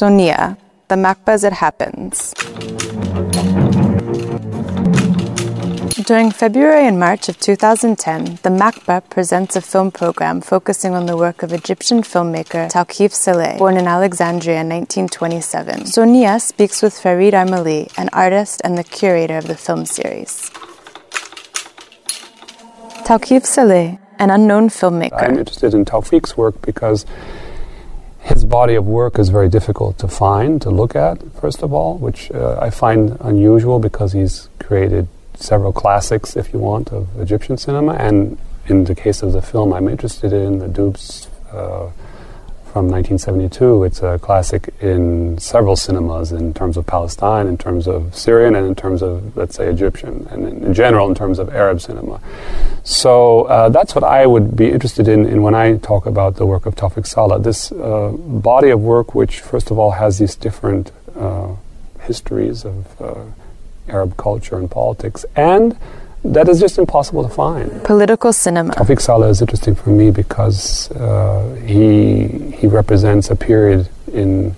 Sonia, The MACBA as It Happens. During February and March of 2010, the MACBA presents a film program focusing on the work of Egyptian filmmaker Tawfiq Saleh, born in Alexandria in 1927. Sonia speaks with Fareed Armaly, an artist and the curator of the film series. Tawfiq Saleh, an unknown filmmaker. I'm interested in Tawfiq's work because his body of work is very difficult to find, to look at, first of all, which uh, I find unusual because he's created several classics, if you want, of Egyptian cinema. And in the case of the film I'm interested in, The Dupes uh, from 1972, it's a classic in several cinemas in terms of Palestine, in terms of Syrian, and in terms of, let's say, Egyptian, and in, general in terms of Arab cinema. So uh, that's what I would be interested in, in when I talk about the work of Tawfiq Saleh. This uh, body of work, which, first of all, has these different uh, histories of uh, Arab culture and politics, and that is just impossible to find. Political cinema. Tawfiq Saleh is interesting for me because uh, he he represents a period in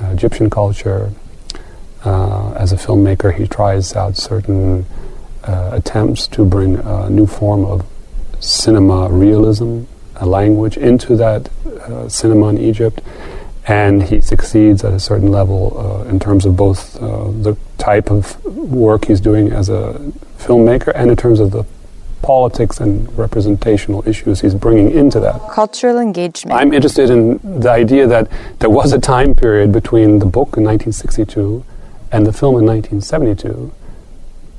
uh, Egyptian culture. Uh, as a filmmaker, he tries out certain uh, attempts to bring a new form of cinema realism, a language, into that uh, cinema in Egypt and he succeeds at a certain level uh, in terms of both uh, the type of work he's doing as a filmmaker and in terms of the politics and representational issues he's bringing into that. Cultural engagement. I'm interested in the idea that there was a time period between the book in 1962 and the film in 1972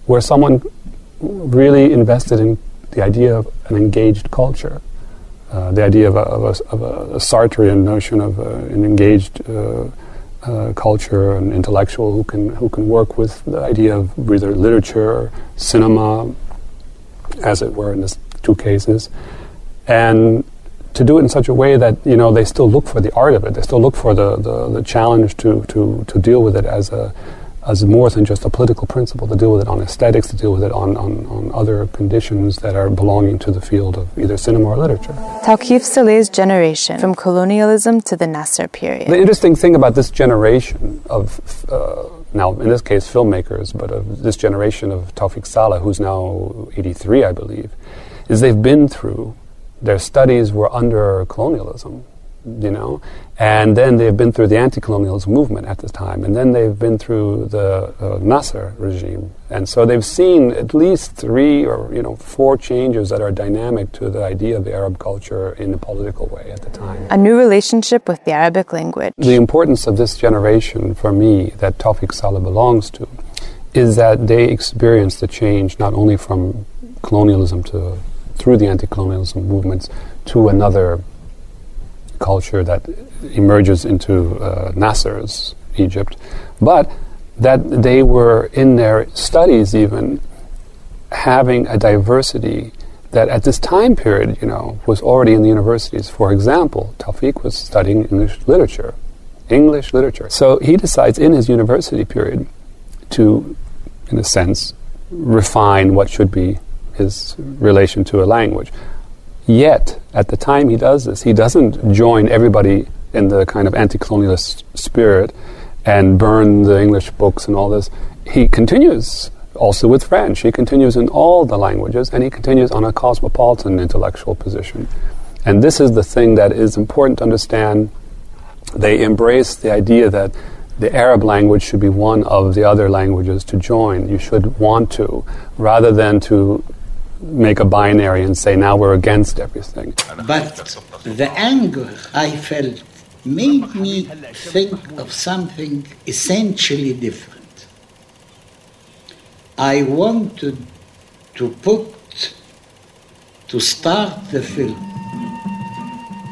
where someone really invested in the idea of an engaged culture uh, the idea of a, of a, of a Sartrean notion of uh, an engaged uh, uh, culture and intellectual who can who can work with the idea of either literature, or cinema, as it were in these two cases, and to do it in such a way that you know they still look for the art of it. They still look for the, the, the challenge to, to, to deal with it as a as more than just a political principle, to deal with it on aesthetics, to deal with it on, on, on other conditions that are belonging to the field of either cinema or literature. Tawfiq Saleh's generation, from colonialism to the Nasser period. The interesting thing about this generation of, uh, now in this case filmmakers, but of this generation of Tawfiq Saleh, who's now 83, I believe, is they've been through, their studies were under colonialism you know. And then they've been through the anti-colonialism movement at the time, and then they've been through the uh, Nasser regime, and so they've seen at least three or you know four changes that are dynamic to the idea of the Arab culture in a political way at the time. A new relationship with the Arabic language. The importance of this generation for me that Tawfiq Saleh belongs to is that they experienced the change not only from colonialism to through the anti-colonialism movements to another culture that emerges into uh, Nasser's Egypt, but that they were in their studies even having a diversity that at this time period, you know, was already in the universities. For example, Tawfiq was studying English literature, English literature. So he decides in his university period to, in a sense, refine what should be his relation to a language. Yet, at the time he does this, he doesn't join everybody in the kind of anti colonialist spirit and burn the English books and all this. He continues also with French. He continues in all the languages and he continues on a cosmopolitan intellectual position. And this is the thing that is important to understand. They embrace the idea that the Arab language should be one of the other languages to join. You should want to, rather than to make a binary and say now we're against everything. But the anger I felt made me think of something essentially different. I wanted to put, to start the film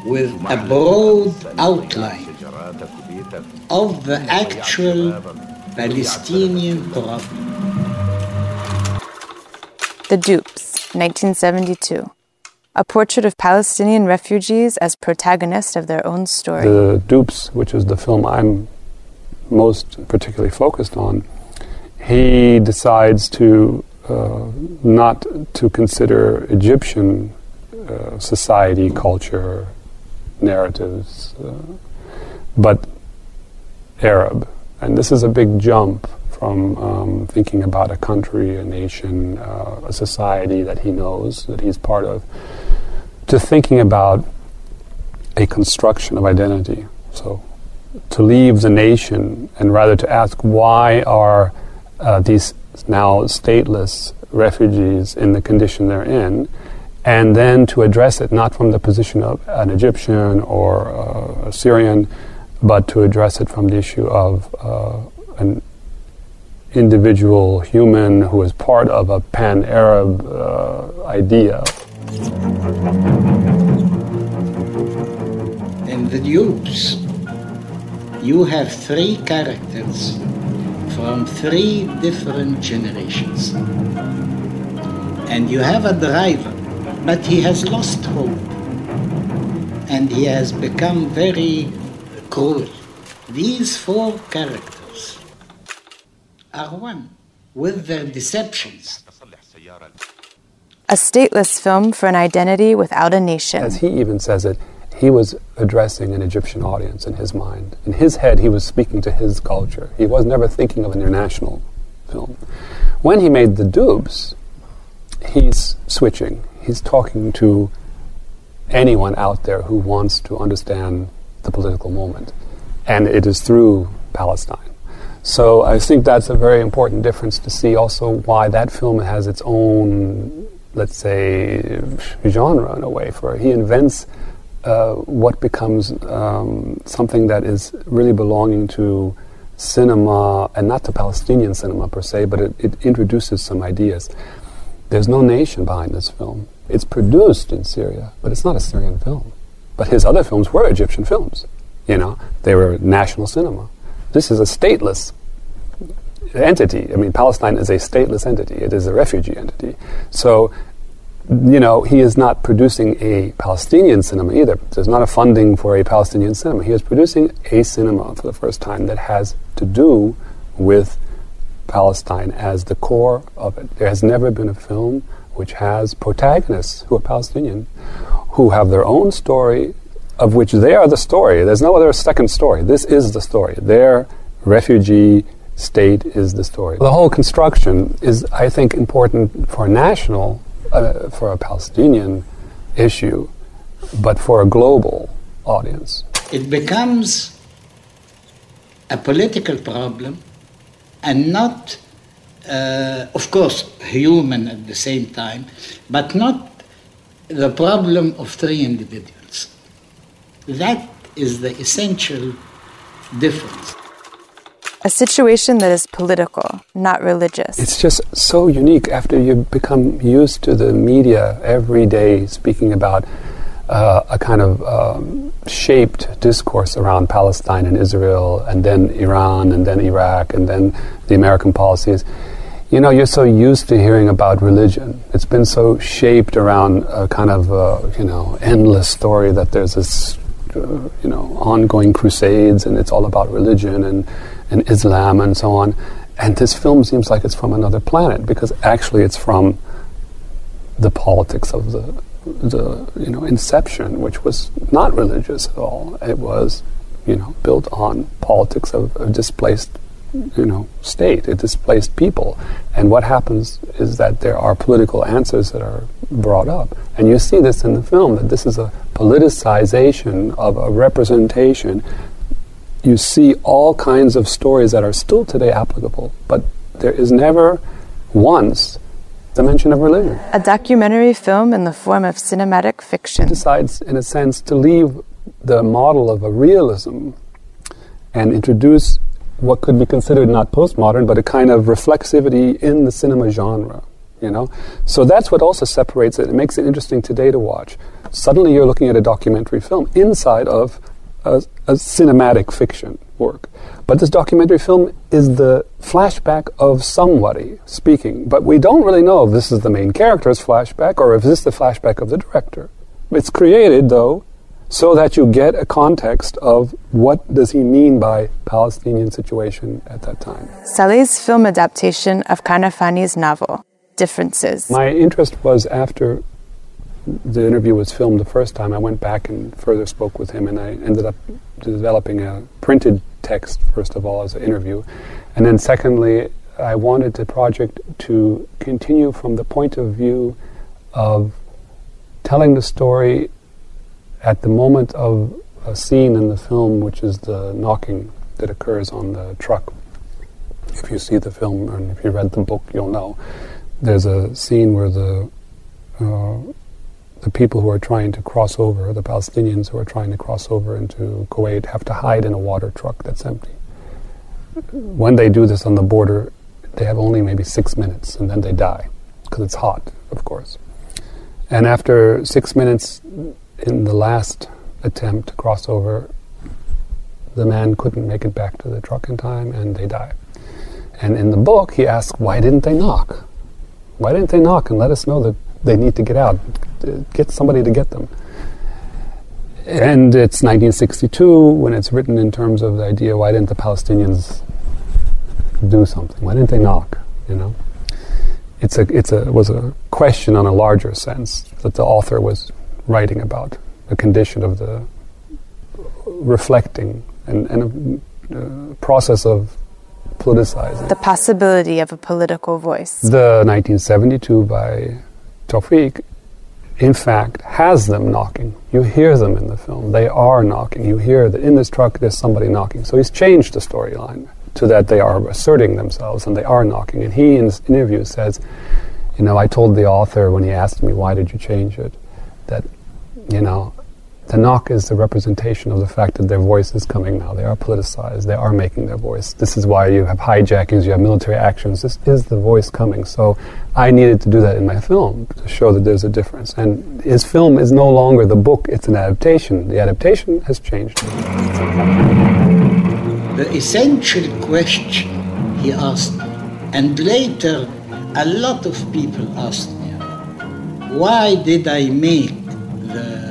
with a broad outline of the actual Palestinian problem. The Dupes. 1972. A portrait of Palestinian refugees as protagonists of their own story. The Dupes, which is the film I'm most particularly focused on, he decides to uh, not to consider Egyptian uh, society, culture, narratives, uh, but Arab. And this is a big jump from um, thinking about a country, a nation, uh, a society that he knows, that he's part of, to thinking about a construction of identity. So to leave the nation and rather to ask why are uh, these now stateless refugees in the condition they're in, and then to address it not from the position of an Egyptian or uh, a Syrian, but to address it from the issue of uh, an individual human who is part of a pan Arab uh, idea. In the dupes, you have three characters from three different generations. And you have a driver, but he has lost hope. And he has become very cruel. These four characters are with their deceptions. A stateless film for an identity without a nation. As he even says it, he was addressing an Egyptian audience in his mind. In his head, he was speaking to his culture. He was never thinking of an international film. When he made the dupes, he's switching. He's talking to anyone out there who wants to understand the political moment. And it is through Palestine. So I think that's a very important difference to see also why that film has its own, let's say, genre in a way. For he invents uh, what becomes um, something that is really belonging to cinema, and not to Palestinian cinema per se, but it, it introduces some ideas. There's no nation behind this film. It's produced in Syria, but it's not a Syrian film. But his other films were Egyptian films. You know, they were national cinema. This is a stateless entity. I mean, Palestine is a stateless entity. It is a refugee entity. So you know, he is not producing a Palestinian cinema either. There's not a funding for a Palestinian cinema. He is producing a cinema for the first time that has to do with Palestine as the core of it. There has never been a film which has protagonists who are Palestinian, who have their own story, of which they are the story. There's no other second story. This is the story. Their refugee state is the story. The whole construction is, I think, important for a national uh, for a Palestinian issue, but for a global audience. It becomes a political problem and not, uh, of course, human at the same time, but not the problem of three individuals. That is the essential difference a situation that is political, not religious. It's just so unique after you become used to the media every day speaking about uh, a kind of um, shaped discourse around Palestine and Israel, and then Iran, and then Iraq, and then the American policies. You know, you're so used to hearing about religion. It's been so shaped around a kind of, uh, you know, endless story that there's this, uh, you know, ongoing crusades, and it's all about religion and and Islam and so on. And this film seems like it's from another planet because actually it's from the politics of the the you know inception, which was not religious at all. It was you know built on politics of a displaced you know state, a displaced people. And what happens is that there are political answers that are brought up, and you see this in the film that this is a politicization of a representation you see all kinds of stories that are still today applicable, but there is never once the mention of religion. A documentary film in the form of cinematic fiction. He decides, in a sense, to leave the model of a realism and introduce what could be considered not postmodern, but a kind of reflexivity in the cinema genre. You know, so that's what also separates it. It makes it interesting today to watch. Suddenly, you're looking at a documentary film inside of a, a cinematic fiction work. But this documentary film is the flashback of somebody speaking. But we don't really know if this is the main character's flashback or if this is the flashback of the director. It's created, though, so that you get a context of what does he mean by Palestinian situation at that time. Saleh's film adaptation of Kanafani's novel, Differences. My interest was after the interview was filmed the first time, I went back and further spoke with him, and I ended up developing a printed text, first of all, as an interview. And then, secondly, I wanted the project to continue from the point of view of telling the story at the moment of a scene in the film, which is the knocking that occurs on the truck. If you see the film and if you read the book, you'll know. There's a scene where the uh, the people who are trying to cross over, the Palestinians who are trying to cross over into Kuwait, have to hide in a water truck that's empty. When they do this on the border, they have only maybe six minutes and then they die because it's hot, of course. And after six minutes in the last attempt to cross over, the man couldn't make it back to the truck in time and they die. And in the book, he asks, why didn't they knock? Why didn't they knock and let us know that they need to get out? Get somebody to get them. And it's 1962 when it's written in terms of the idea why didn't the Palestinians do something? Why didn't they knock? You know, it's a it's a was a question on a larger sense that the author was writing about the condition of the reflecting and, and a, a process of politicizing. The possibility of a political voice. The 1972 by Tawfiq, in fact, has them knocking. You hear them in the film. They are knocking. You hear that in this truck there's somebody knocking. So he's changed the storyline to that they are asserting themselves and they are knocking. And he, in his interview, says, You know, I told the author when he asked me, Why did you change it? that, you know, the knock is the representation of the fact that their voice is coming now. They are politicized. They are making their voice. This is why you have hijackings, you have military actions. This is the voice coming. So I needed to do that in my film to show that there's a difference. And his film is no longer the book, it's an adaptation. The adaptation has changed. The essential question he asked, and later a lot of people asked me, why did I make the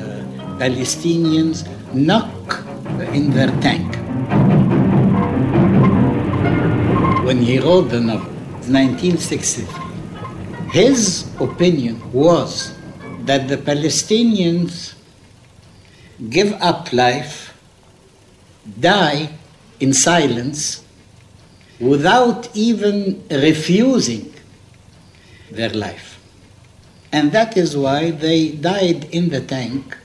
Palestinians knock in their tank. When he wrote the novel, 1963, his opinion was that the Palestinians give up life, die in silence, without even refusing their life. And that is why they died in the tank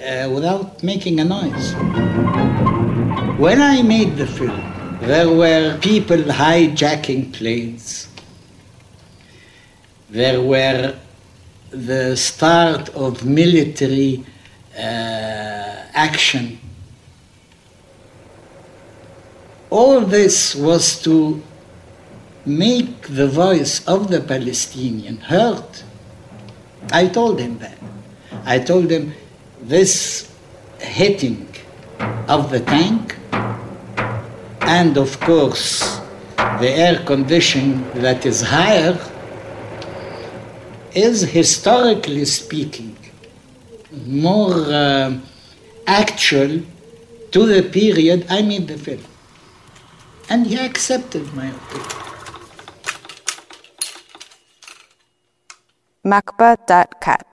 uh, without making a noise. When I made the film, there were people hijacking planes. There were the start of military uh, action. All this was to make the voice of the Palestinian heard. I told him that. I told him this hitting of the tank and of course the air conditioning that is higher is historically speaking more uh, actual to the period I made the film. And he accepted my opinion. MACBA.cat